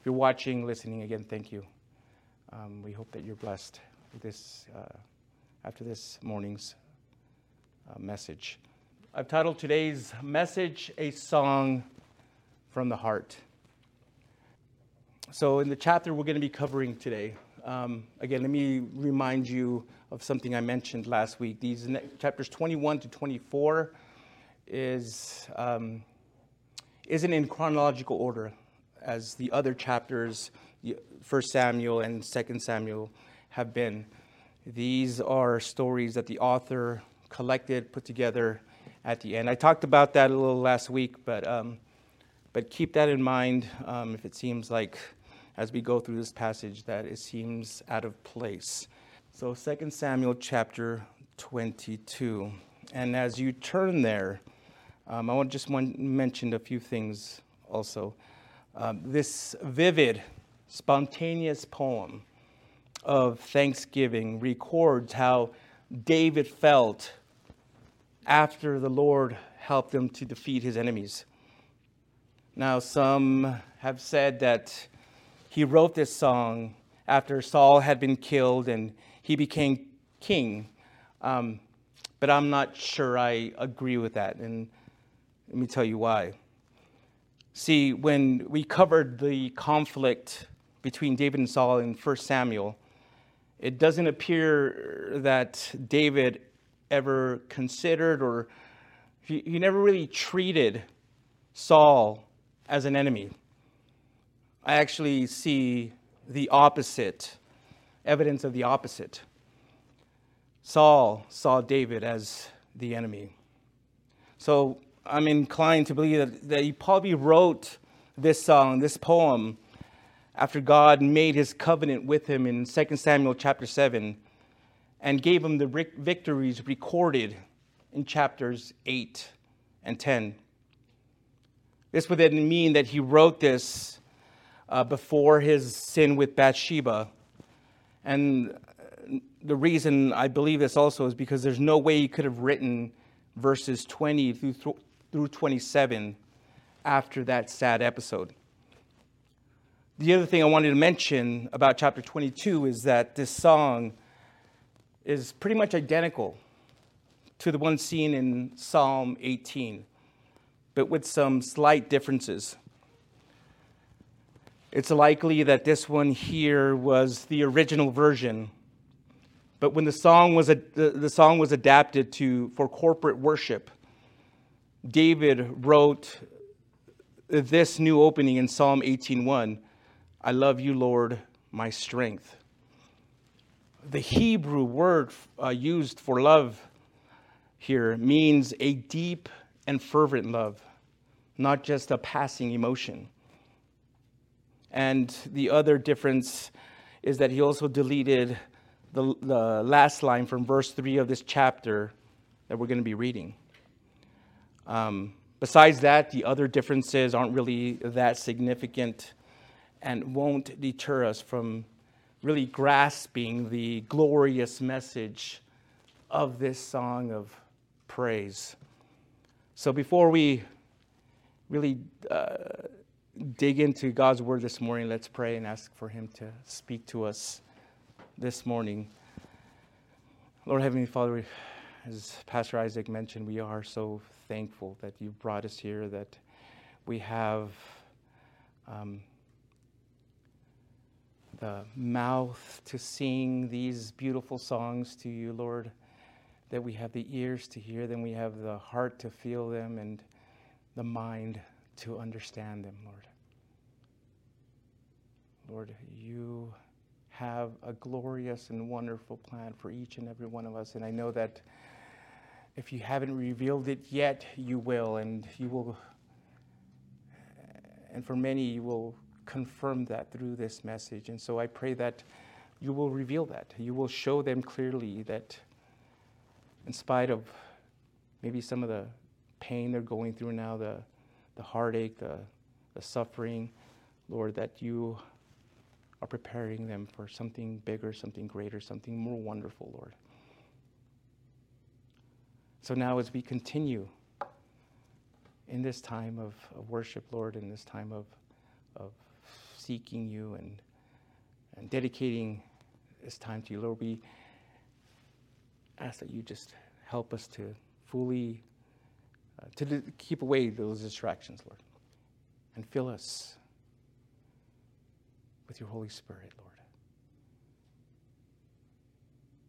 If you're watching, listening, again, thank you. Um, we hope that you're blessed this uh, after this morning's uh, message. I've titled today's message A Song from the Heart. So, in the chapter we're going to be covering today, um, again, let me remind you of something I mentioned last week. These ne- chapters 21 to 24 is, um, isn't in chronological order as the other chapters, 1 Samuel and 2 Samuel, have been. These are stories that the author collected, put together at the end. I talked about that a little last week, but, um, but keep that in mind um, if it seems like as we go through this passage that it seems out of place. So 2 Samuel chapter 22. And as you turn there, um, I want just want mention a few things also. Um, this vivid, spontaneous poem of thanksgiving records how David felt after the Lord helped him to defeat his enemies. Now, some have said that he wrote this song after Saul had been killed and he became king. Um, but I'm not sure I agree with that. And let me tell you why. See, when we covered the conflict between David and Saul in 1 Samuel, it doesn't appear that David ever considered or he, he never really treated Saul as an enemy. I actually see the opposite, evidence of the opposite. Saul saw David as the enemy. So I'm inclined to believe that, that he probably wrote this song, this poem, after God made his covenant with him in 2 Samuel chapter 7 and gave him the victories recorded in chapters 8 and 10. This would then mean that he wrote this uh, before his sin with Bathsheba. And the reason I believe this also is because there's no way he could have written verses 20 through, through 27 after that sad episode. The other thing I wanted to mention about chapter 22 is that this song is pretty much identical to the one seen in Psalm 18, but with some slight differences. It's likely that this one here was the original version. But when the song was, the, the song was adapted to, for corporate worship, David wrote this new opening in Psalm 18:1, I love you, Lord, my strength. The Hebrew word uh, used for love here means a deep and fervent love, not just a passing emotion. And the other difference is that he also deleted the, the last line from verse 3 of this chapter that we're going to be reading. Um, besides that, the other differences aren't really that significant and won't deter us from really grasping the glorious message of this song of praise. So before we really uh, dig into God's word this morning, let's pray and ask for Him to speak to us this morning. Lord Heavenly Father, as Pastor Isaac mentioned, we are so thankful that you brought us here, that we have um, the mouth to sing these beautiful songs to you, Lord, that we have the ears to hear them, we have the heart to feel them, and the mind to understand them, Lord. Lord, you have a glorious and wonderful plan for each and every one of us. And I know that if you haven't revealed it yet, you will. And you will, and for many, you will confirm that through this message. And so I pray that you will reveal that. You will show them clearly that, in spite of maybe some of the pain they're going through now, the, the heartache, the, the suffering, Lord, that you are preparing them for something bigger, something greater, something more wonderful, Lord. So now, as we continue in this time of, of worship, Lord, in this time of, of seeking you and, and dedicating this time to you. Lord, we ask that you just help us to fully uh, to keep away those distractions, Lord, and fill us with your Holy Spirit, Lord.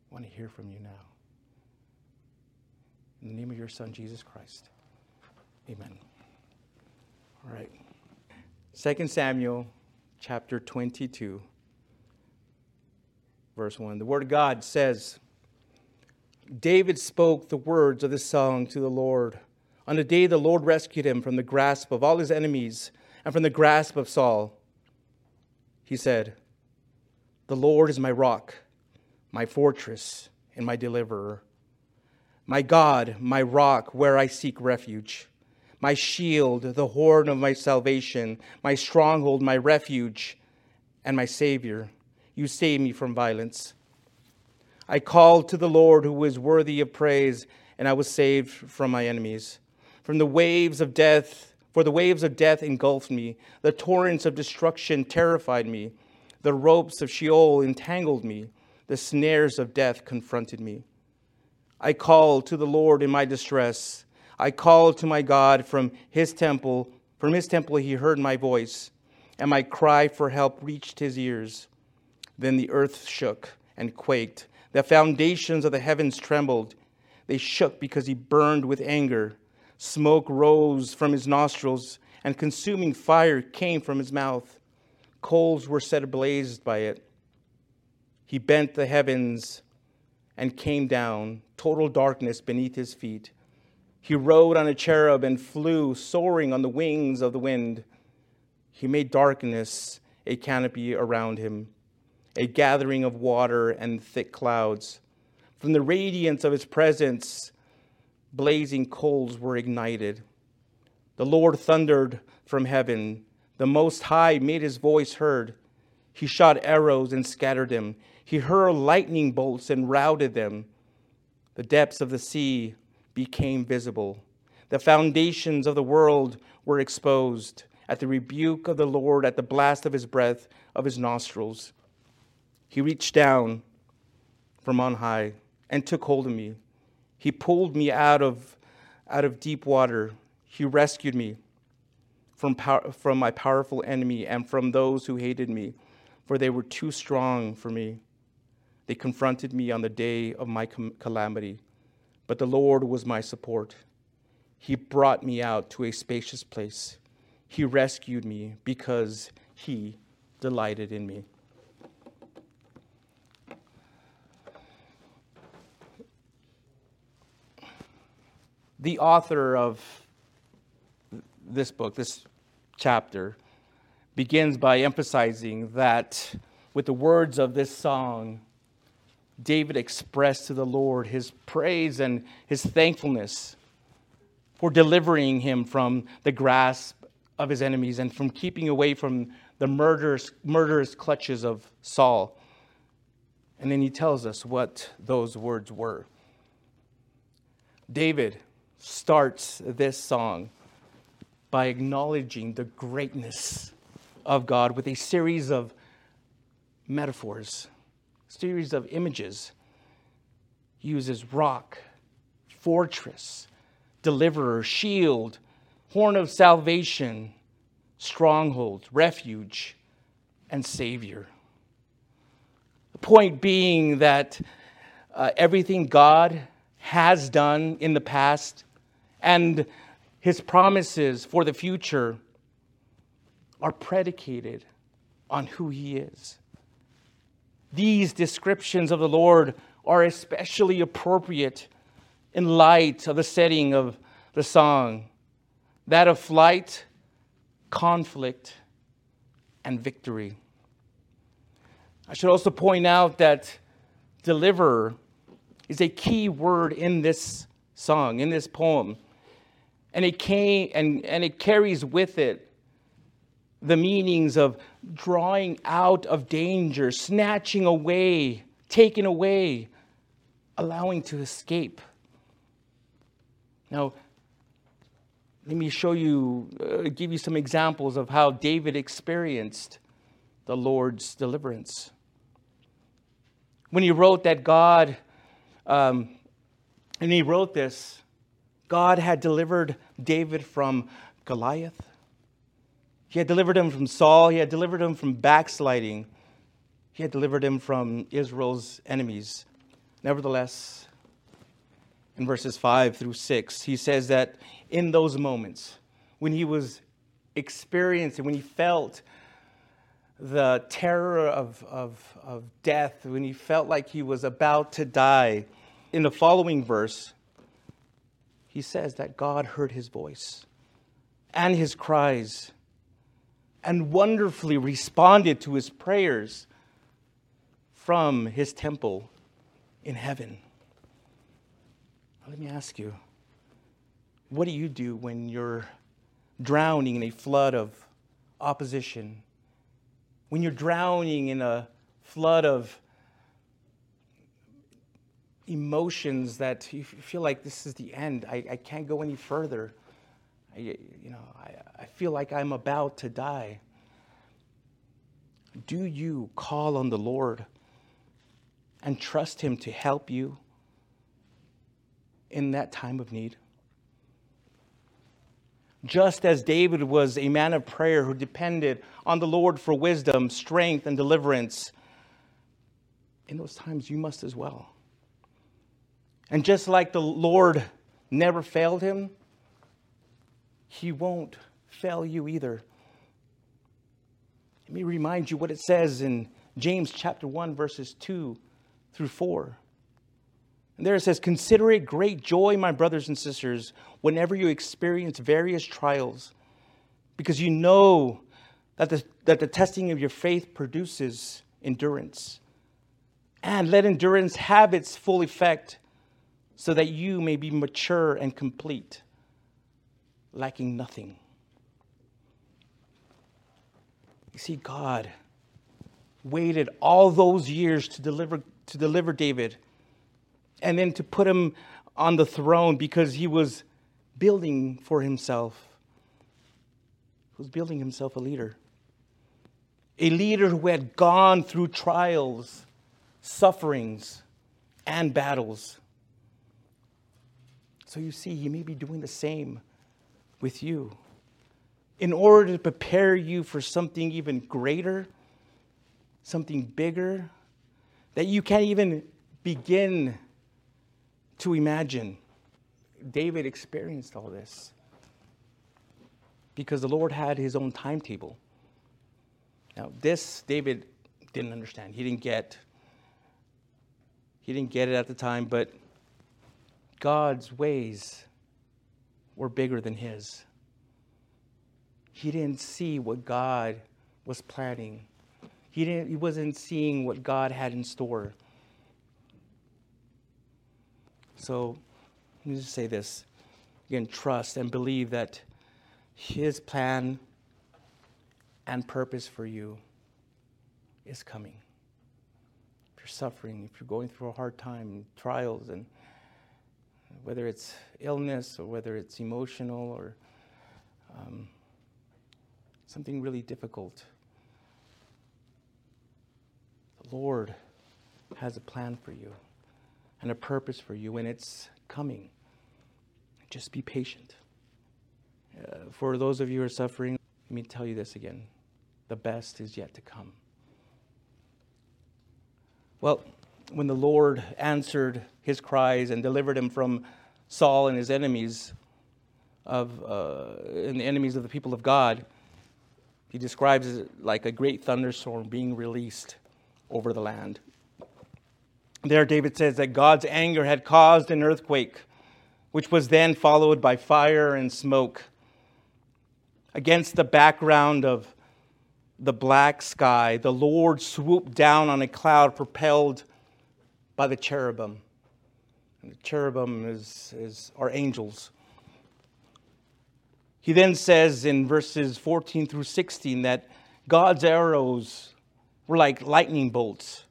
I want to hear from you now. In the name of your Son, Jesus Christ. Amen. All right. 2 Samuel chapter 22, verse 1. The Word of God says, David spoke the words of this song to the Lord. On the day the Lord rescued him from the grasp of all his enemies and from the grasp of Saul, he said, The Lord is my rock, my fortress, and my deliverer. My God, my rock, where I seek refuge. My shield, the horn of my salvation, my stronghold, my refuge, and my Savior. You save me from violence. I called to the Lord who is worthy of praise, and I was saved from my enemies. From the waves of death, for the waves of death engulfed me, the torrents of destruction terrified me, the ropes of Sheol entangled me, the snares of death confronted me. I called to the Lord in my distress. I called to my God from his temple. From his temple he heard my voice, and my cry for help reached his ears. Then the earth shook and quaked the foundations of the heavens trembled. They shook because he burned with anger. Smoke rose from his nostrils, and consuming fire came from his mouth. Coals were set ablaze by it. He bent the heavens and came down, total darkness beneath his feet. He rode on a cherub and flew, soaring on the wings of the wind. He made darkness a canopy around him a gathering of water and thick clouds. From the radiance of his presence, blazing coals were ignited. The Lord thundered from heaven. The Most High made his voice heard. He shot arrows and scattered them. He hurled lightning bolts and routed them. The depths of the sea became visible. The foundations of the world were exposed at the rebuke of the Lord, at the blast of his breath, of his nostrils. He reached down from on high and took hold of me. He pulled me out of, out of deep water. He rescued me from, power, from my powerful enemy and from those who hated me, for they were too strong for me. They confronted me on the day of my calamity, but the Lord was my support. He brought me out to a spacious place. He rescued me because he delighted in me. the author of this book, this chapter, begins by emphasizing that with the words of this song, David expressed to the Lord his praise and his thankfulness for delivering him from the grasp of his enemies and from keeping away from the murderous, murderous clutches of Saul. And then he tells us what those words were. David, starts this song by acknowledging the greatness of God with a series of metaphors, series of images. Uses rock, fortress, deliverer, shield, horn of salvation, stronghold, refuge, and savior. The point being that uh, everything God has done in the past and his promises for the future are predicated on who he is. These descriptions of the Lord are especially appropriate in light of the setting of the song that of flight, conflict, and victory. I should also point out that deliverer is a key word in this song, in this poem and it came and, and it carries with it the meanings of drawing out of danger, snatching away, taking away, allowing to escape. Now, let me show you, uh, give you some examples of how David experienced the Lord's deliverance. When he wrote that God, um, and he wrote this, God had delivered David from Goliath. He had delivered him from Saul. He had delivered him from backsliding. He had delivered him from Israel's enemies. Nevertheless, in verses 5 through 6, he says that in those moments, when he was experiencing, when he felt the terror of, of, of death, when he felt like he was about to die, in the following verse, he says that God heard his voice and his cries and wonderfully responded to his prayers from his temple in heaven. Let me ask you what do you do when you're drowning in a flood of opposition? When you're drowning in a flood of emotions that you feel like this is the end, I, I can't go any further. I, you know, I, I feel like I'm about to die. Do you call on the Lord and trust Him to help you in that time of need? Just as David was a man of prayer who depended on the Lord for wisdom, strength, and deliverance, in those times you must as well. And just like the Lord never failed him, he won't fail you either. Let me remind you what it says in James chapter 1, verses 2 through 4. And there it says, Consider it great joy, my brothers and sisters, whenever you experience various trials, because you know that the, that the testing of your faith produces endurance. And let endurance have its full effect, so that you may be mature and complete lacking nothing. You see, God waited all those years to deliver, to deliver David and then to put him on the throne because he was building for himself. He was building himself a leader. A leader who had gone through trials, sufferings, and battles. So you see, he may be doing the same with you in order to prepare you for something even greater, something bigger that you can't even begin to imagine. David experienced all this because the Lord had his own timetable. Now, this David didn't understand. He didn't get he didn't get it at the time, but God's ways were bigger than his. He didn't see what God was planning. He, didn't, he wasn't seeing what God had in store. So let me just say this again trust and believe that His plan and purpose for you is coming. If you're suffering, if you're going through a hard time, trials, and whether it's illness or whether it's emotional or um, something really difficult. The Lord has a plan for you and a purpose for you, and it's coming. Just be patient. Uh, for those of you who are suffering, let me tell you this again the best is yet to come. Well, when the Lord answered his cries and delivered him from Saul and his enemies of uh, and the enemies of the people of God, he describes it like a great thunderstorm being released over the land. There, David says that God's anger had caused an earthquake, which was then followed by fire and smoke. Against the background of the black sky, the Lord swooped down on a cloud propelled by the cherubim. And the cherubim is, is, are angels. He then says in verses 14 through 16 that God's arrows were like lightning bolts,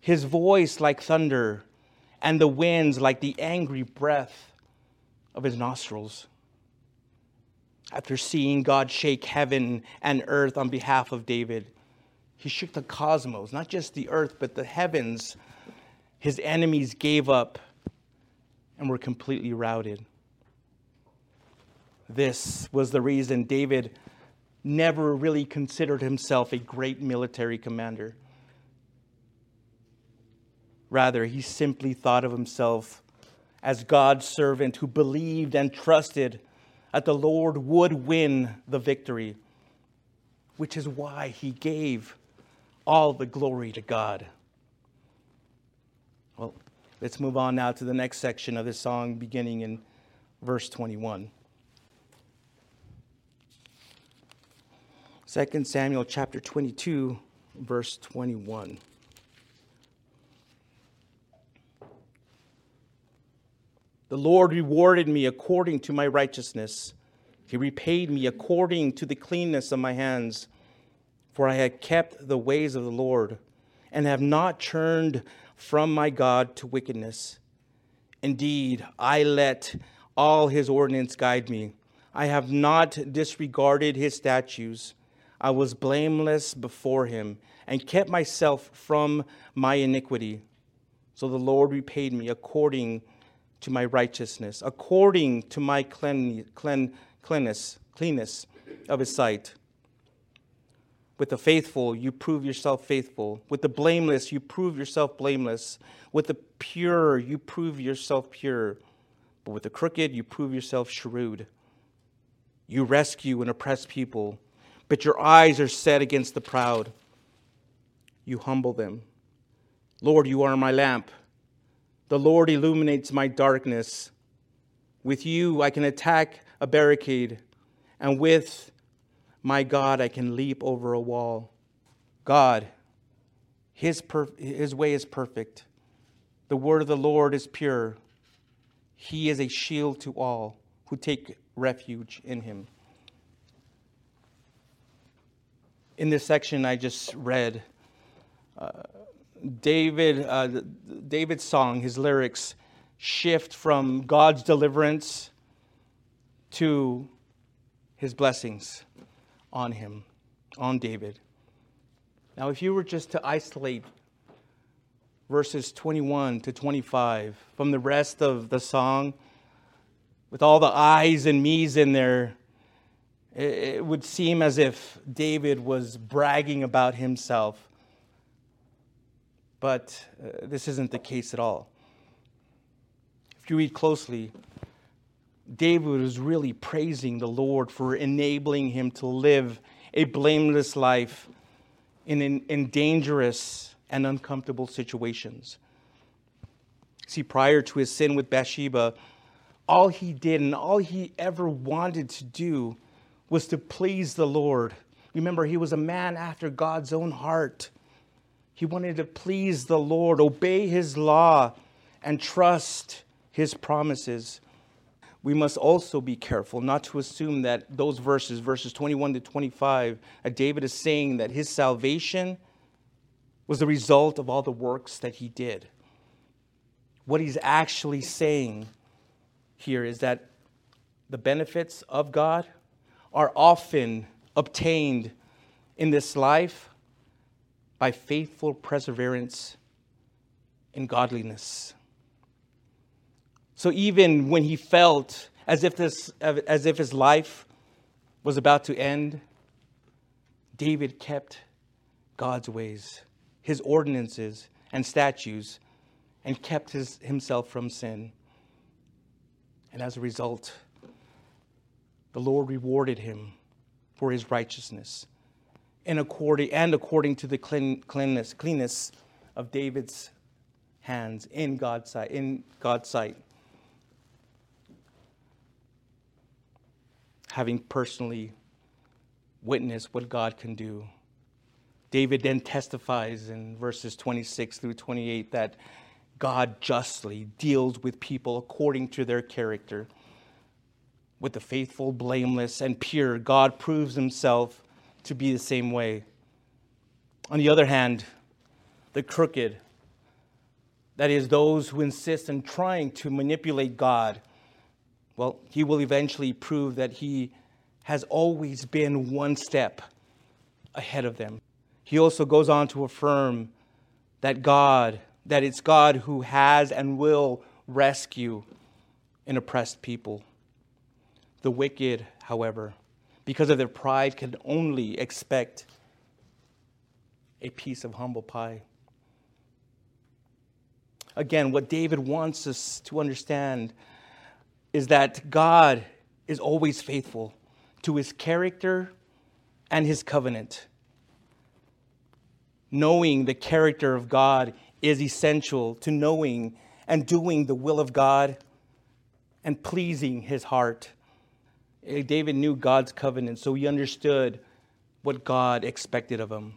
his voice like thunder, and the winds like the angry breath of his nostrils. After seeing God shake heaven and earth on behalf of David, He shook the cosmos, not just the earth, but the heavens. His enemies gave up and were completely routed. This was the reason David never really considered himself a great military commander. Rather, he simply thought of himself as God's servant who believed and trusted that the Lord would win the victory, which is why he gave all the glory to God. Let's move on now to the next section of this song, beginning in verse 21. 2 Samuel chapter 22, verse 21. The Lord rewarded me according to my righteousness. He repaid me according to the cleanness of my hands. For I had kept the ways of the Lord and have not turned from my God to wickedness. Indeed, I let all his ordinance guide me. I have not disregarded his statutes. I was blameless before him and kept myself from my iniquity. So the Lord repaid me according to my righteousness, according to my clean, clean, cleanness, cleanness of his sight. With the faithful, you prove yourself faithful. With the blameless, you prove yourself blameless. With the pure, you prove yourself pure. But with the crooked, you prove yourself shrewd. You rescue and oppress people, but your eyes are set against the proud. You humble them. Lord, you are my lamp. The Lord illuminates my darkness. With you, I can attack a barricade, and with my God, I can leap over a wall. God, his, his way is perfect. The word of the Lord is pure. He is a shield to all who take refuge in him. In this section I just read, uh, David, uh, David's song, his lyrics shift from God's deliverance to his blessings on him, on David. Now, if you were just to isolate verses 21 to 25 from the rest of the song, with all the I's and me's in there, it would seem as if David was bragging about himself but uh, this isn't the case at all. If you read closely, David was really praising the Lord for enabling him to live a blameless life in, in, in dangerous and uncomfortable situations. See, prior to his sin with Bathsheba, all he did and all he ever wanted to do was to please the Lord. Remember, he was a man after God's own heart. He wanted to please the Lord, obey his law, and trust his promises. We must also be careful not to assume that those verses, verses 21 to 25, that David is saying that his salvation was the result of all the works that he did. What he's actually saying here is that the benefits of God are often obtained in this life by faithful perseverance in godliness. So even when he felt as if, this, as if his life was about to end, David kept God's ways, his ordinances and statutes, and kept his, himself from sin. And as a result, the Lord rewarded him for his righteousness and according, and according to the clean, cleanness, cleanness of David's hands in God's sight. In God's sight. Having personally witnessed what God can do. David then testifies in verses 26 through 28 that God justly deals with people according to their character. With the faithful, blameless, and pure, God proves himself to be the same way. On the other hand, the crooked, that is, those who insist on trying to manipulate God, well, he will eventually prove that he has always been one step ahead of them. he also goes on to affirm that God, that it's God who has and will rescue an oppressed people. The wicked, however, because of their pride, can only expect a piece of humble pie. Again, what David wants us to understand is that God is always faithful to his character and his covenant. Knowing the character of God is essential to knowing and doing the will of God and pleasing his heart. Eh, David knew God's covenant, so he understood what God expected of him.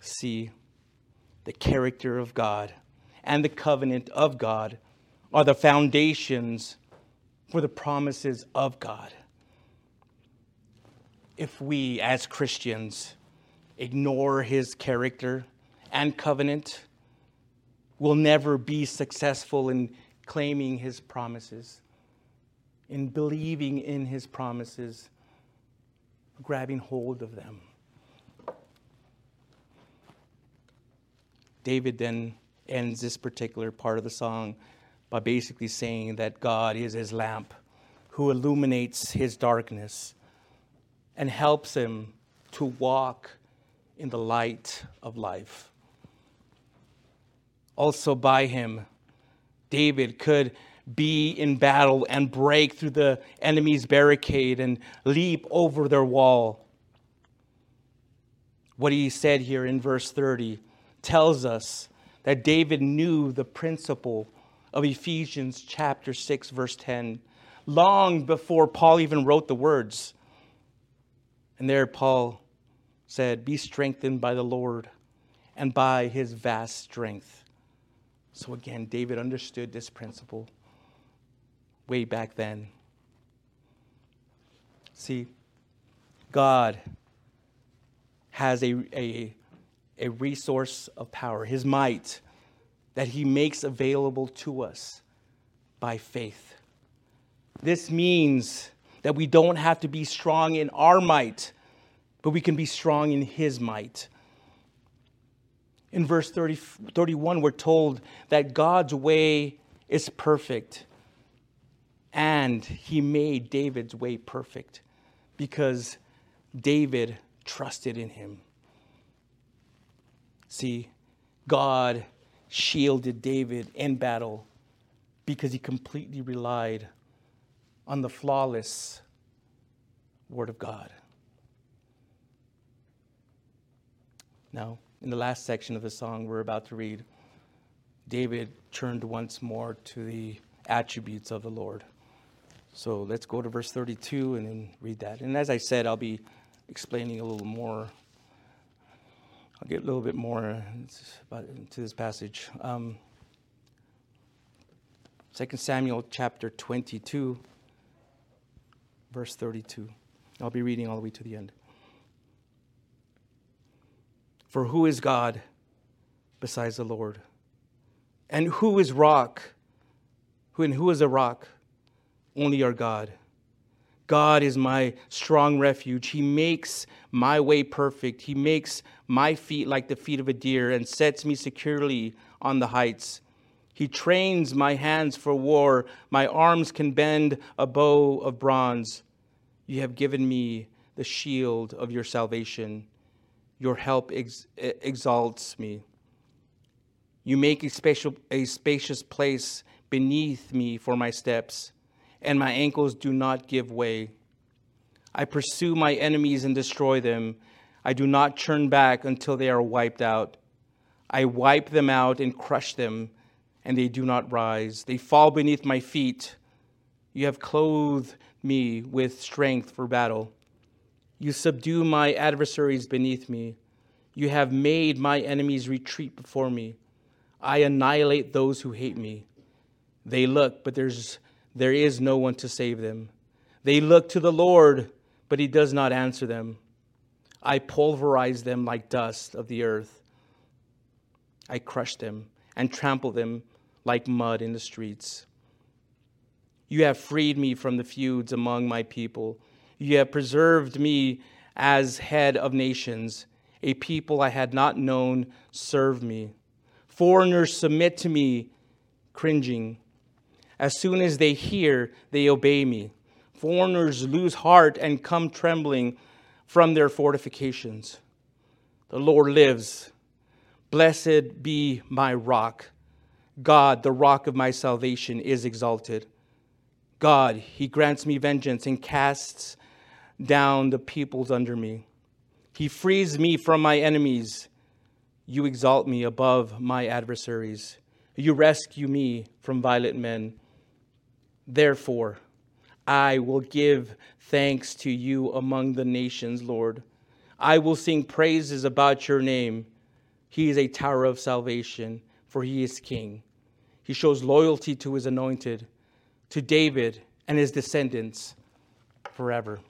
See, the character of God and the covenant of God are the foundations for the promises of God. If we, as Christians, ignore his character and covenant, we'll never be successful in claiming his promises, in believing in his promises, grabbing hold of them. David then ends this particular part of the song by basically saying that God is his lamp who illuminates his darkness and helps him to walk in the light of life. Also, by him, David could be in battle and break through the enemy's barricade and leap over their wall. What he said here in verse 30 tells us that David knew the principle of Ephesians chapter 6, verse 10, long before Paul even wrote the words. And there, Paul said, Be strengthened by the Lord and by his vast strength. So, again, David understood this principle way back then. See, God has a, a a resource of power, his might that he makes available to us by faith. This means that we don't have to be strong in our might, but we can be strong in his might. In verse 30, 31, we're told that God's way is perfect, and he made David's way perfect because David trusted in him. See, God shielded David in battle because he completely relied on the flawless Word of God. Now, in the last section of the song we're about to read, David turned once more to the attributes of the Lord. So let's go to verse 32 and then read that. And as I said, I'll be explaining a little more I'll get a little bit more into this passage. Um, 2 Samuel chapter 22, verse 32. I'll be reading all the way to the end. For who is God besides the Lord? And who is rock? Who and who is a rock? Only our God. God is my strong refuge. He makes my way perfect. He makes my feet like the feet of a deer and sets me securely on the heights. He trains my hands for war. My arms can bend a bow of bronze. You have given me the shield of your salvation. Your help ex- exalts me. You make a, a spacious place beneath me for my steps and my ankles do not give way. I pursue my enemies and destroy them. I do not turn back until they are wiped out. I wipe them out and crush them, and they do not rise. They fall beneath my feet. You have clothed me with strength for battle. You subdue my adversaries beneath me. You have made my enemies retreat before me. I annihilate those who hate me. They look, but there's there is no one to save them. They look to the Lord, but he does not answer them. I pulverize them like dust of the earth. I crush them and trample them like mud in the streets. You have freed me from the feuds among my people. You have preserved me as head of nations, A people I had not known serve me. Foreigners submit to me, cringing. As soon as they hear, they obey me. Foreigners lose heart and come trembling from their fortifications. The Lord lives. Blessed be my rock. God, the rock of my salvation, is exalted. God, he grants me vengeance and casts down the peoples under me. He frees me from my enemies. You exalt me above my adversaries. You rescue me from violent men. Therefore, I will give thanks to you among the nations, Lord. I will sing praises about your name. He is a tower of salvation, for he is king. He shows loyalty to his anointed, to David and his descendants forever.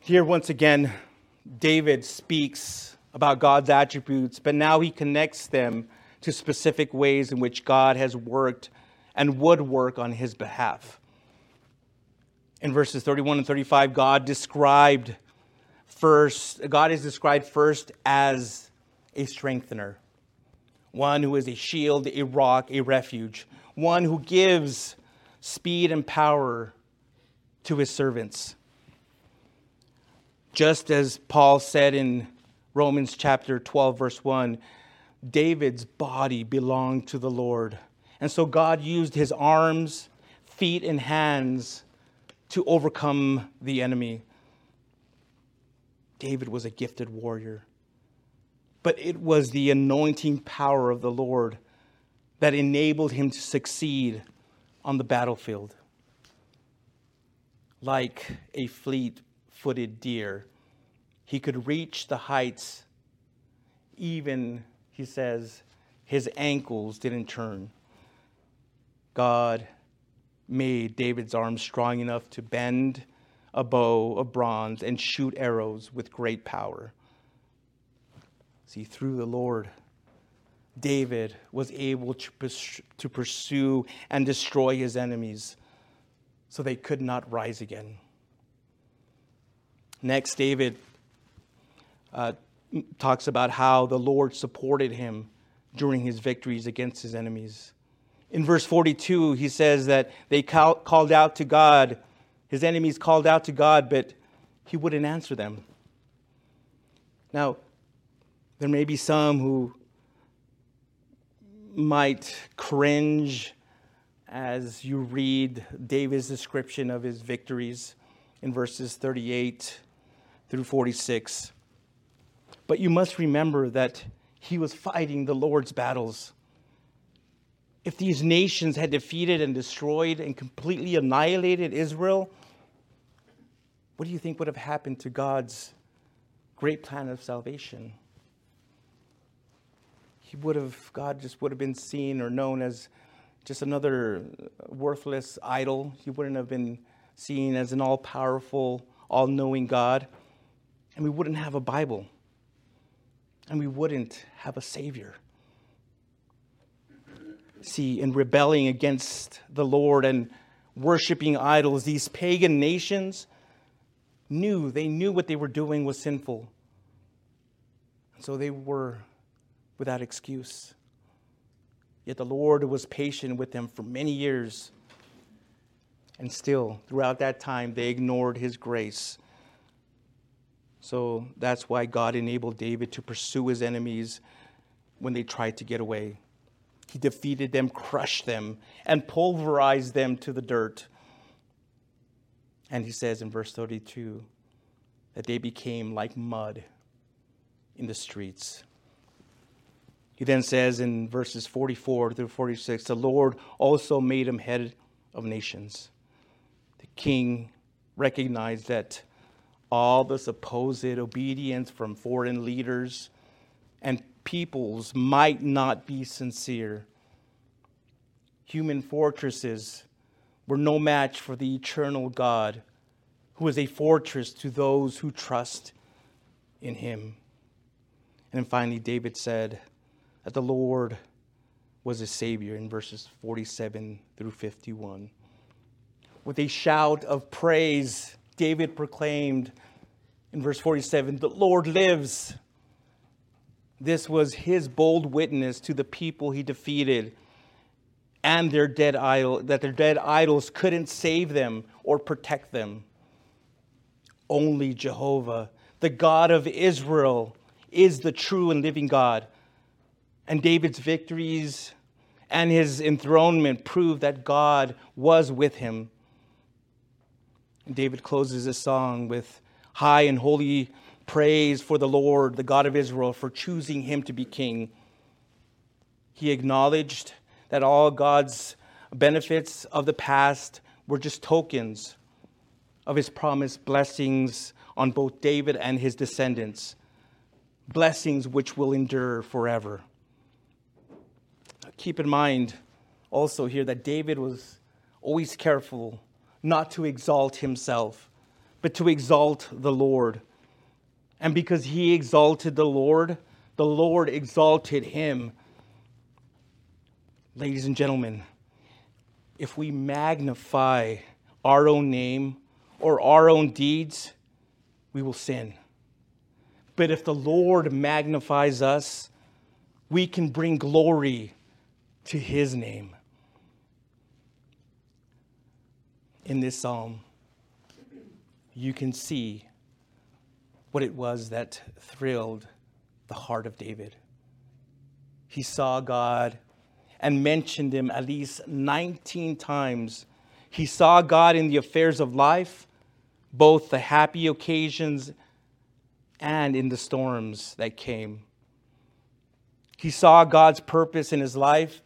Here, once again, David speaks about God's attributes, but now he connects them to specific ways in which God has worked and would work on his behalf. In verses 31 and 35, God described first, God is described first as a strengthener, one who is a shield, a rock, a refuge, one who gives speed and power to his servants. Just as Paul said in Romans chapter 12, verse 1, David's body belonged to the Lord. And so God used his arms, feet, and hands to overcome the enemy. David was a gifted warrior, but it was the anointing power of the Lord that enabled him to succeed on the battlefield. Like a fleet footed deer, he could reach the heights, even, he says, his ankles didn't turn. God made David's arms strong enough to bend a bow of bronze and shoot arrows with great power. See, through the Lord, David was able to pursue and destroy his enemies so they could not rise again. Next, David uh, talks about how the Lord supported him during his victories against his enemies. In verse 42, he says that they called out to God, his enemies called out to God, but he wouldn't answer them. Now, there may be some who might cringe as you read David's description of his victories in verses 38 through 46. But you must remember that he was fighting the Lord's battles if these nations had defeated and destroyed and completely annihilated Israel, what do you think would have happened to God's great plan of salvation? He would have, God just would have been seen or known as just another worthless idol. He wouldn't have been seen as an all powerful, all knowing God. And we wouldn't have a Bible. And we wouldn't have a Savior see, in rebelling against the Lord and worshiping idols, these pagan nations knew, they knew what they were doing was sinful. So they were without excuse. Yet the Lord was patient with them for many years. And still, throughout that time, they ignored his grace. So that's why God enabled David to pursue his enemies when they tried to get away. He defeated them, crushed them, and pulverized them to the dirt. And he says in verse 32 that they became like mud in the streets. He then says in verses 44 through 46 the Lord also made him head of nations. The king recognized that all the supposed obedience from foreign leaders and peoples might not be sincere. Human fortresses were no match for the eternal God, who is a fortress to those who trust in him. And finally, David said that the Lord was his Savior in verses 47 through 51. With a shout of praise, David proclaimed, In verse 47, the Lord lives. This was his bold witness to the people he defeated and their dead idol, that their dead idols couldn't save them or protect them. Only Jehovah, the God of Israel, is the true and living God. And David's victories and his enthronement prove that God was with him. David closes his song with high and holy praise for the Lord, the God of Israel, for choosing him to be king. He acknowledged that all God's benefits of the past were just tokens of his promised blessings on both David and his descendants, blessings which will endure forever. Keep in mind also here that David was always careful not to exalt himself, but to exalt the Lord. And because he exalted the Lord, the Lord exalted him Ladies and gentlemen, if we magnify our own name or our own deeds, we will sin. But if the Lord magnifies us, we can bring glory to his name. In this psalm, you can see what it was that thrilled the heart of David. He saw God and mentioned him at least 19 times. He saw God in the affairs of life, both the happy occasions and in the storms that came. He saw God's purpose in his life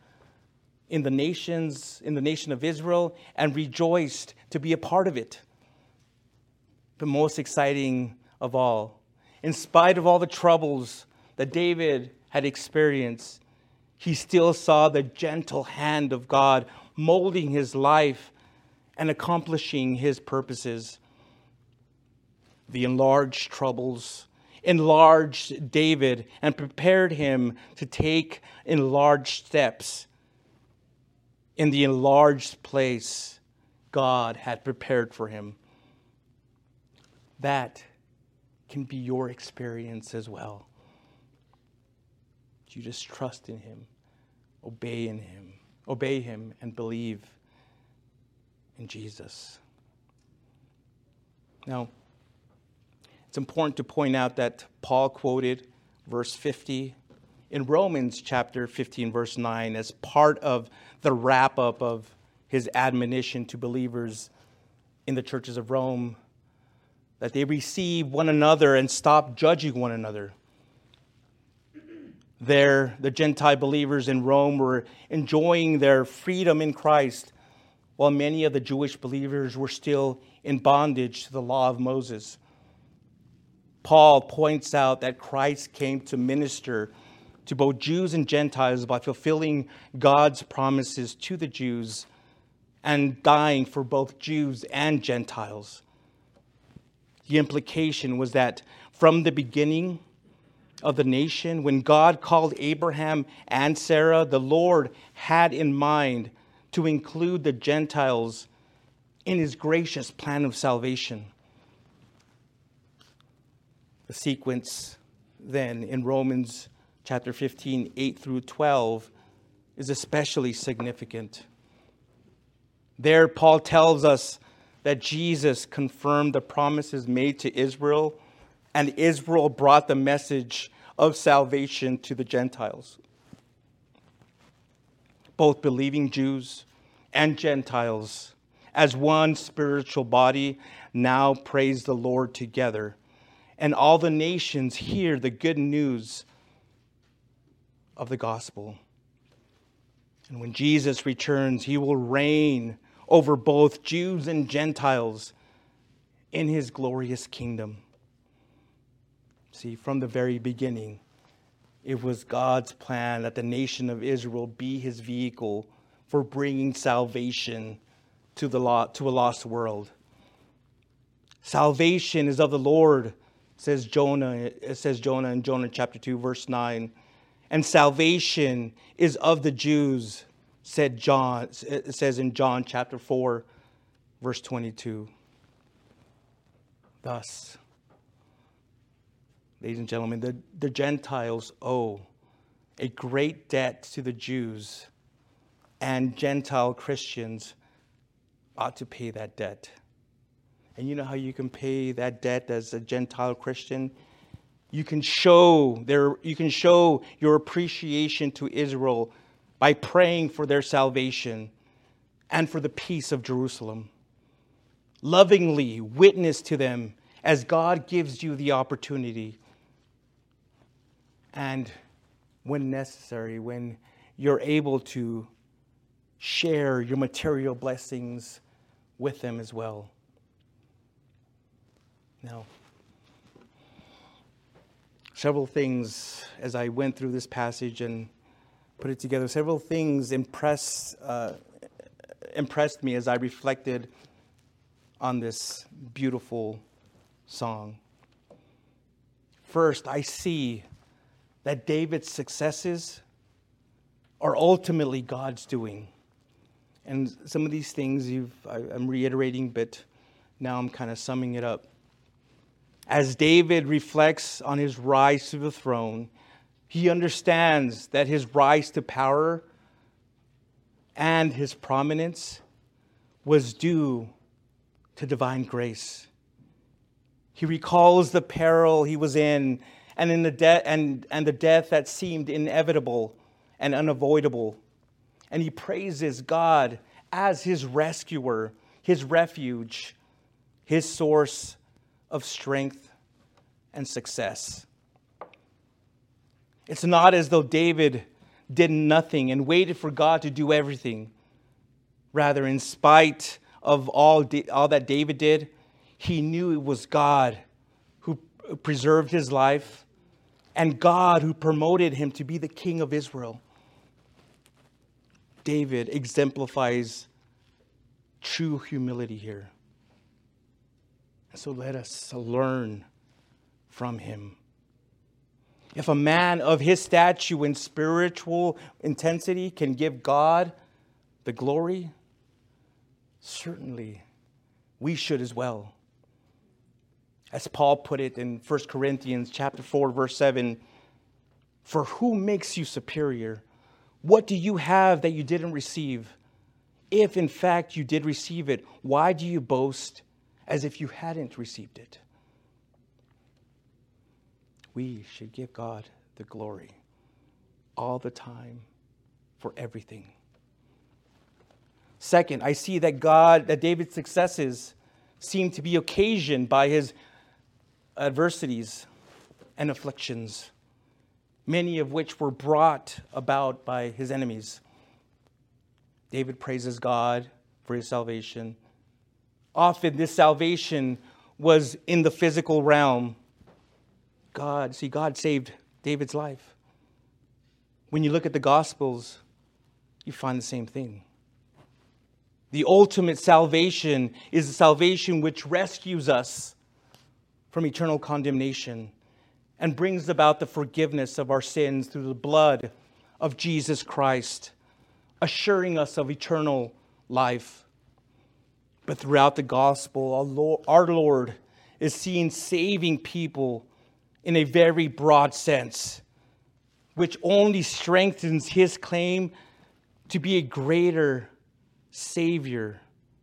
in the nations, in the nation of Israel, and rejoiced to be a part of it. But most exciting of all, in spite of all the troubles that David had experienced, he still saw the gentle hand of God molding his life and accomplishing his purposes. The enlarged troubles enlarged David and prepared him to take enlarged steps in the enlarged place God had prepared for him. That can be your experience as well you just trust in Him, obey in Him, obey Him, and believe in Jesus. Now, it's important to point out that Paul quoted verse 50 in Romans chapter 15, verse 9, as part of the wrap up of his admonition to believers in the churches of Rome that they receive one another and stop judging one another. There, the Gentile believers in Rome were enjoying their freedom in Christ, while many of the Jewish believers were still in bondage to the law of Moses. Paul points out that Christ came to minister to both Jews and Gentiles by fulfilling God's promises to the Jews and dying for both Jews and Gentiles. The implication was that from the beginning, of the nation, when God called Abraham and Sarah, the Lord had in mind to include the Gentiles in his gracious plan of salvation. The sequence then in Romans chapter 15, 8 through 12, is especially significant. There, Paul tells us that Jesus confirmed the promises made to Israel and Israel brought the message of salvation to the Gentiles. Both believing Jews and Gentiles, as one spiritual body, now praise the Lord together. And all the nations hear the good news of the gospel. And when Jesus returns, he will reign over both Jews and Gentiles in his glorious kingdom. See, from the very beginning, it was God's plan that the nation of Israel be his vehicle for bringing salvation to, the to a lost world. Salvation is of the Lord, says Jonah, says Jonah in Jonah chapter 2, verse 9. And salvation is of the Jews, said John, it says in John chapter 4, verse 22. Thus, ladies and gentlemen, the, the Gentiles owe a great debt to the Jews, and Gentile Christians ought to pay that debt. And you know how you can pay that debt as a Gentile Christian? You can show their, you can show your appreciation to Israel by praying for their salvation and for the peace of Jerusalem. Lovingly witness to them as God gives you the opportunity. And when necessary, when you're able to share your material blessings with them as well. Now, several things as I went through this passage and put it together, several things impress, uh, impressed me as I reflected on this beautiful song. First, I see that David's successes are ultimately God's doing. And some of these things I, I'm reiterating, but now I'm kind of summing it up. As David reflects on his rise to the throne, he understands that his rise to power and his prominence was due to divine grace. He recalls the peril he was in and, in the, de- and, and the death that seemed inevitable and unavoidable. And he praises God as his rescuer, his refuge, his source of strength and success. It's not as though David did nothing and waited for God to do everything. Rather, in spite of all, all that David did, he knew it was God who preserved his life and God who promoted him to be the king of Israel. David exemplifies true humility here. So let us learn from him. If a man of his stature and spiritual intensity can give God the glory, certainly we should as well. As Paul put it in 1 Corinthians chapter 4 verse 7, for who makes you superior? What do you have that you didn't receive? If in fact you did receive it, why do you boast as if you hadn't received it? We should give God the glory all the time for everything. Second, I see that God, that David's successes seem to be occasioned by his adversities and afflictions, many of which were brought about by his enemies. David praises God for his salvation. Often, this salvation was in the physical realm. God, see, God saved David's life. When you look at the Gospels, you find the same thing. The ultimate salvation is the salvation which rescues us from eternal condemnation and brings about the forgiveness of our sins through the blood of Jesus Christ, assuring us of eternal life. But throughout the gospel, our Lord is seen saving people in a very broad sense, which only strengthens his claim to be a greater Savior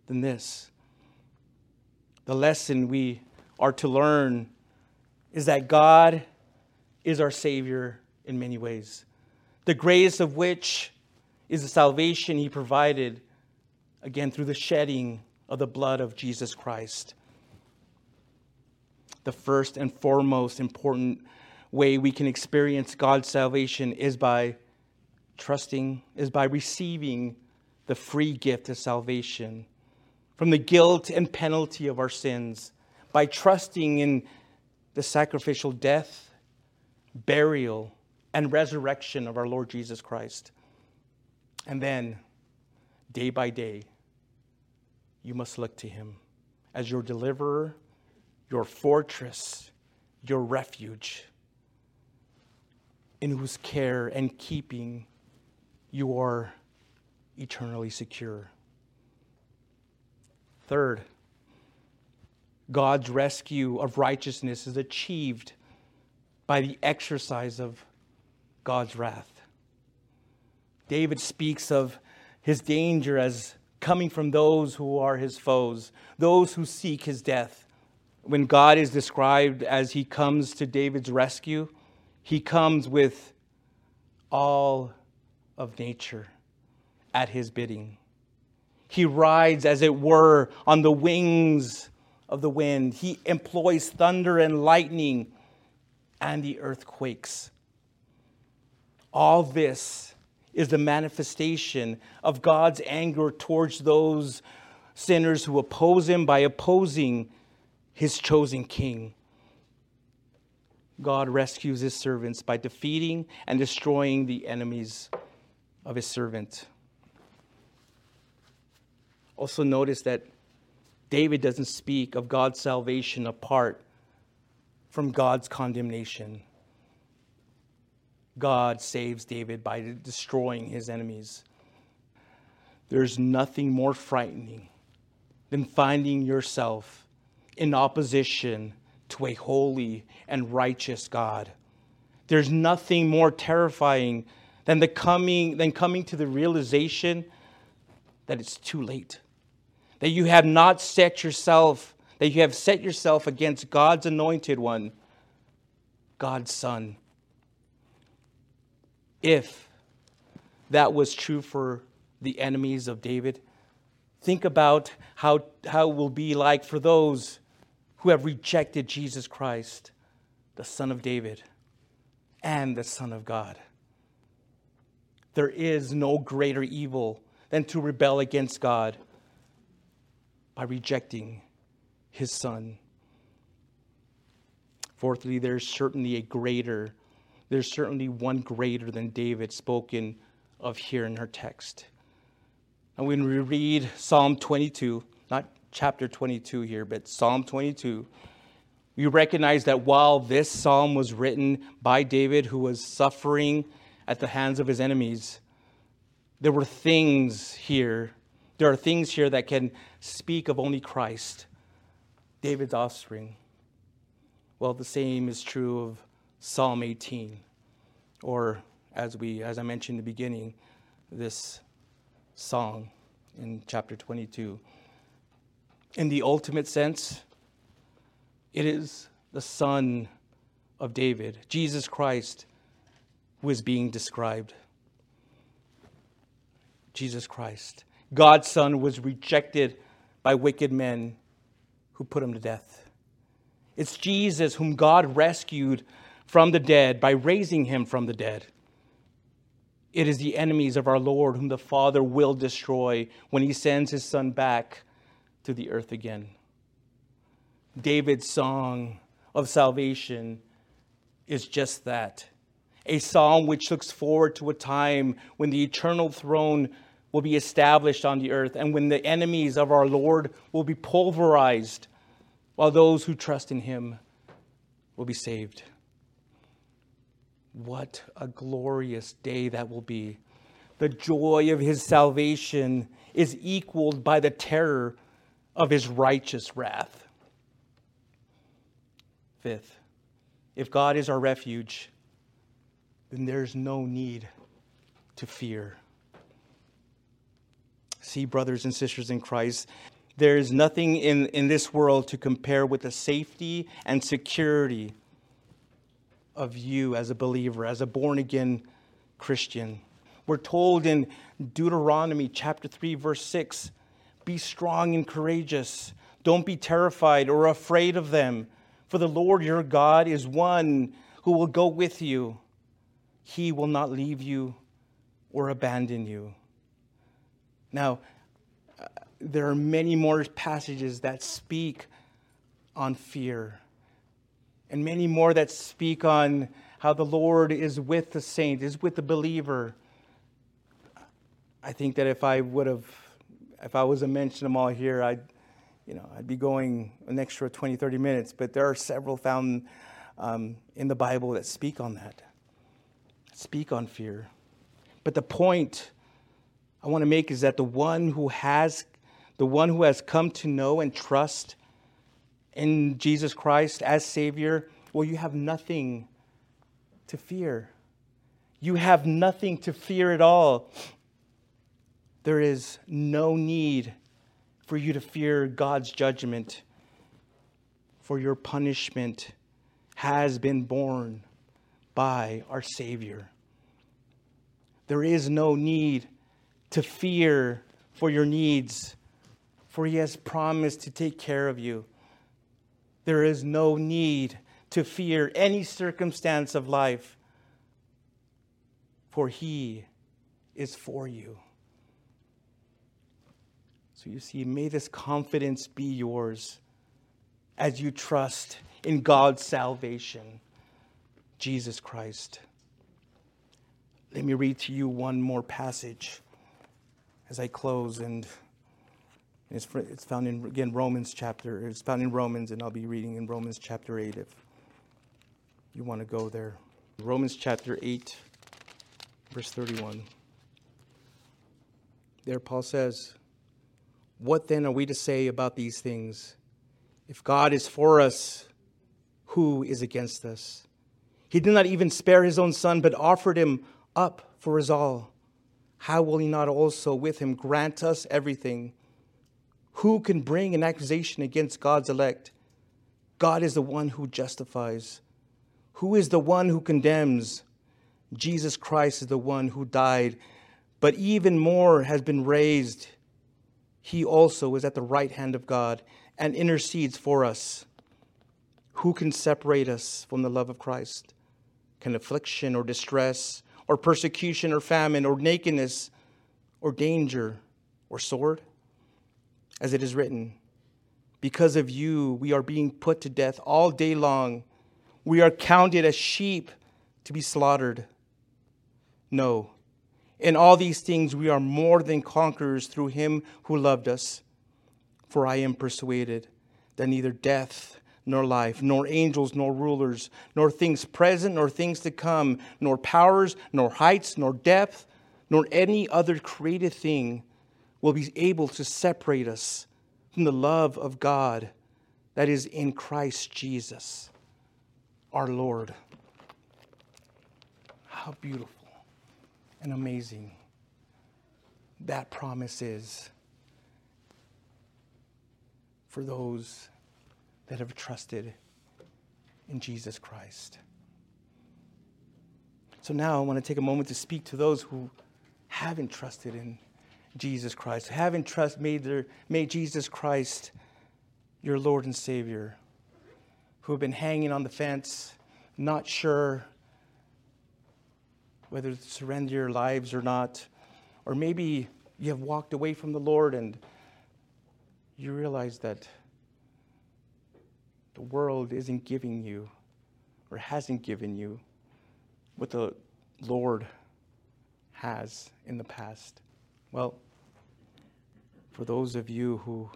than this. The lesson we are to learn is that God is our Savior in many ways, the greatest of which is the salvation He provided, again, through the shedding of the blood of Jesus Christ. The first and foremost important way we can experience God's salvation is by trusting, is by receiving the free gift of salvation from the guilt and penalty of our sins by trusting in the sacrificial death, burial, and resurrection of our Lord Jesus Christ. And then, day by day, you must look to him as your deliverer, your fortress, your refuge, in whose care and keeping you are eternally secure. Third, God's rescue of righteousness is achieved by the exercise of God's wrath. David speaks of his danger as coming from those who are his foes, those who seek his death. When God is described as he comes to David's rescue, he comes with all of nature at his bidding. He rides, as it were, on the wings of the wind. He employs thunder and lightning and the earthquakes. All this is the manifestation of God's anger towards those sinners who oppose him by opposing his chosen king. God rescues his servants by defeating and destroying the enemies of his servant. Also, notice that David doesn't speak of God's salvation apart from God's condemnation. God saves David by destroying his enemies. There's nothing more frightening than finding yourself in opposition to a holy and righteous God. There's nothing more terrifying than the coming than coming to the realization that it's too late. That you have not set yourself, that you have set yourself against God's anointed one, God's son. If that was true for the enemies of David, think about how, how it will be like for those who have rejected Jesus Christ, the Son of David and the Son of God. There is no greater evil than to rebel against God by rejecting his Son. Fourthly, there's certainly a greater, there's certainly one greater than David spoken of here in our text. And when we read Psalm 22, not chapter 22 here, but Psalm 22, we recognize that while this psalm was written by David, who was suffering at the hands of his enemies, there were things here. There are things here that can speak of only Christ, David's offspring. Well, the same is true of Psalm 18, or as we, as I mentioned in the beginning, this song in chapter 22 in the ultimate sense, it is the Son of David, Jesus Christ, who is being described. Jesus Christ. God's Son was rejected by wicked men who put him to death. It's Jesus whom God rescued from the dead by raising him from the dead. It is the enemies of our Lord whom the Father will destroy when he sends his Son back to the earth again. David's song of salvation is just that a psalm which looks forward to a time when the eternal throne will be established on the earth and when the enemies of our Lord will be pulverized while those who trust in him will be saved. What a glorious day that will be. The joy of his salvation is equaled by the terror of his righteous wrath. Fifth, if God is our refuge, then there's no need to fear. See, brothers and sisters in Christ, there is nothing in, in this world to compare with the safety and security of you as a believer, as a born again Christian. We're told in Deuteronomy chapter 3, verse 6 be strong and courageous. Don't be terrified or afraid of them, for the Lord your God is one who will go with you. He will not leave you or abandon you. Now, uh, there are many more passages that speak on fear, and many more that speak on how the Lord is with the saint, is with the believer. I think that if I would have if I was to mention them all here, I'd, you know, I'd be going an extra 20, 30 minutes. But there are several found um, in the Bible that speak on that, speak on fear. But the point I want to make is that the one who has, the one who has come to know and trust in Jesus Christ as Savior, well, you have nothing to fear. You have nothing to fear at all. There is no need for you to fear God's judgment, for your punishment has been borne by our Savior. There is no need to fear for your needs, for He has promised to take care of you. There is no need to fear any circumstance of life, for He is for you. So you see, may this confidence be yours as you trust in God's salvation, Jesus Christ. Let me read to you one more passage as I close, and it's, it's found in again Romans chapter. It's found in Romans, and I'll be reading in Romans chapter eight if you want to go there. Romans chapter eight, verse thirty-one. There, Paul says, "What then are we to say about these things? If God is for us, who is against us?" He did not even spare his own son, but offered him up for us all, how will he not also with him grant us everything? Who can bring an accusation against God's elect? God is the one who justifies. Who is the one who condemns? Jesus Christ is the one who died, but even more has been raised. He also is at the right hand of God and intercedes for us. Who can separate us from the love of Christ? Can affliction or distress? or persecution or famine or nakedness or danger or sword? As it is written, because of you we are being put to death all day long. We are counted as sheep to be slaughtered. No, in all these things we are more than conquerors through him who loved us. For I am persuaded that neither death, nor life, nor angels, nor rulers, nor things present, nor things to come, nor powers, nor heights, nor depth, nor any other created thing will be able to separate us from the love of God that is in Christ Jesus, our Lord. How beautiful and amazing that promise is for those that have trusted in Jesus Christ. So now I want to take a moment to speak to those who haven't trusted in Jesus Christ, haven't trust, made, their, made Jesus Christ your Lord and Savior, who have been hanging on the fence, not sure whether to surrender your lives or not. Or maybe you have walked away from the Lord and you realize that the world isn't giving you or hasn't given you what the Lord has in the past. Well, for those of you who,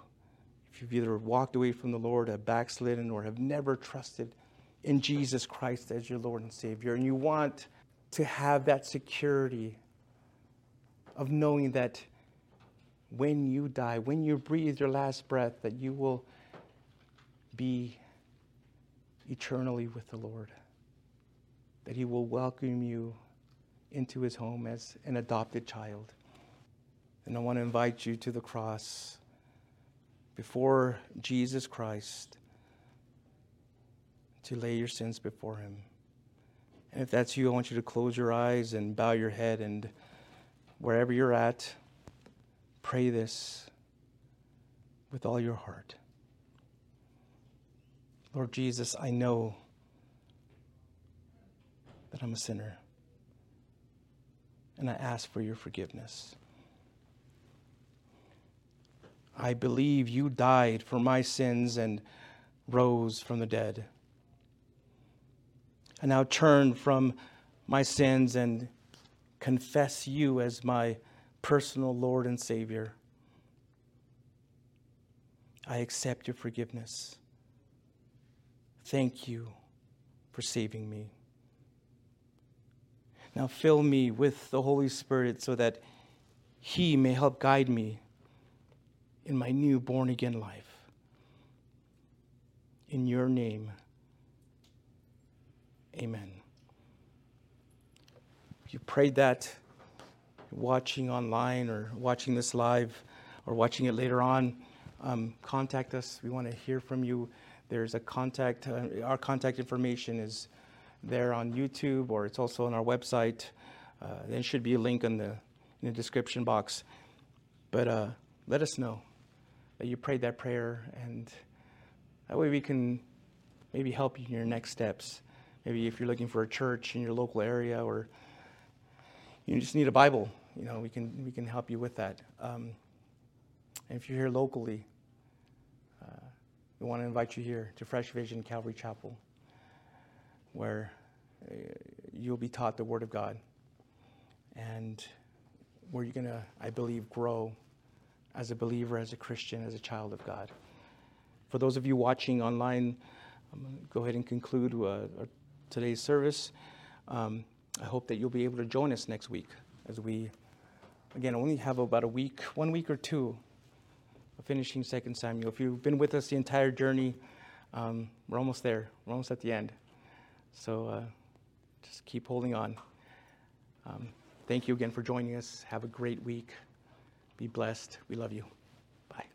if you've either walked away from the Lord, have backslidden, or have never trusted in Jesus Christ as your Lord and Savior, and you want to have that security of knowing that when you die, when you breathe your last breath, that you will be eternally with the Lord, that He will welcome you into His home as an adopted child. And I want to invite you to the cross before Jesus Christ to lay your sins before Him. And if that's you, I want you to close your eyes and bow your head, and wherever you're at, pray this with all your heart. Lord Jesus, I know that I'm a sinner. And I ask for your forgiveness. I believe you died for my sins and rose from the dead. I now turn from my sins and confess you as my personal Lord and Savior. I accept your forgiveness. Thank you for saving me. Now fill me with the Holy Spirit so that He may help guide me in my new born again life. In your name, amen. if you prayed that, watching online or watching this live or watching it later on, um, contact us. We want to hear from you. There's a contact, uh, our contact information is there on YouTube or it's also on our website. Uh, there should be a link in the, in the description box. But uh, let us know that you prayed that prayer, and that way we can maybe help you in your next steps. Maybe if you're looking for a church in your local area or you just need a Bible, you know, we can, we can help you with that. Um, and if you're here locally, uh, we want to invite you here to Fresh Vision Calvary Chapel, where uh, you'll be taught the Word of God and where you're going to, I believe, grow as a believer, as a Christian, as a child of God. For those of you watching online, I'm going to go ahead and conclude uh, today's service. Um, I hope that you'll be able to join us next week as we, again, only have about a week, one week or two of finishing Second Samuel. If you've been with us the entire journey, um, we're almost there. We're almost at the end. So uh, just keep holding on. Um, thank you again for joining us. Have a great week. Be blessed. We love you. Bye.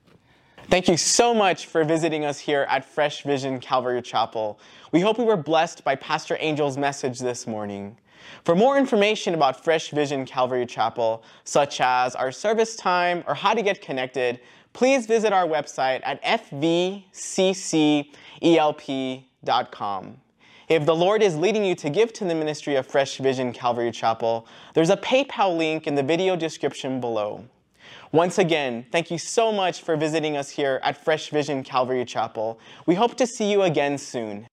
Thank you so much for visiting us here at Fresh Vision Calvary Chapel. We hope we were blessed by Pastor Angel's message this morning. For more information about Fresh Vision Calvary Chapel, such as our service time or how to get connected, please visit our website at fvccelp.com. If the Lord is leading you to give to the ministry of Fresh Vision Calvary Chapel, there's a PayPal link in the video description below. Once again, thank you so much for visiting us here at Fresh Vision Calvary Chapel. We hope to see you again soon.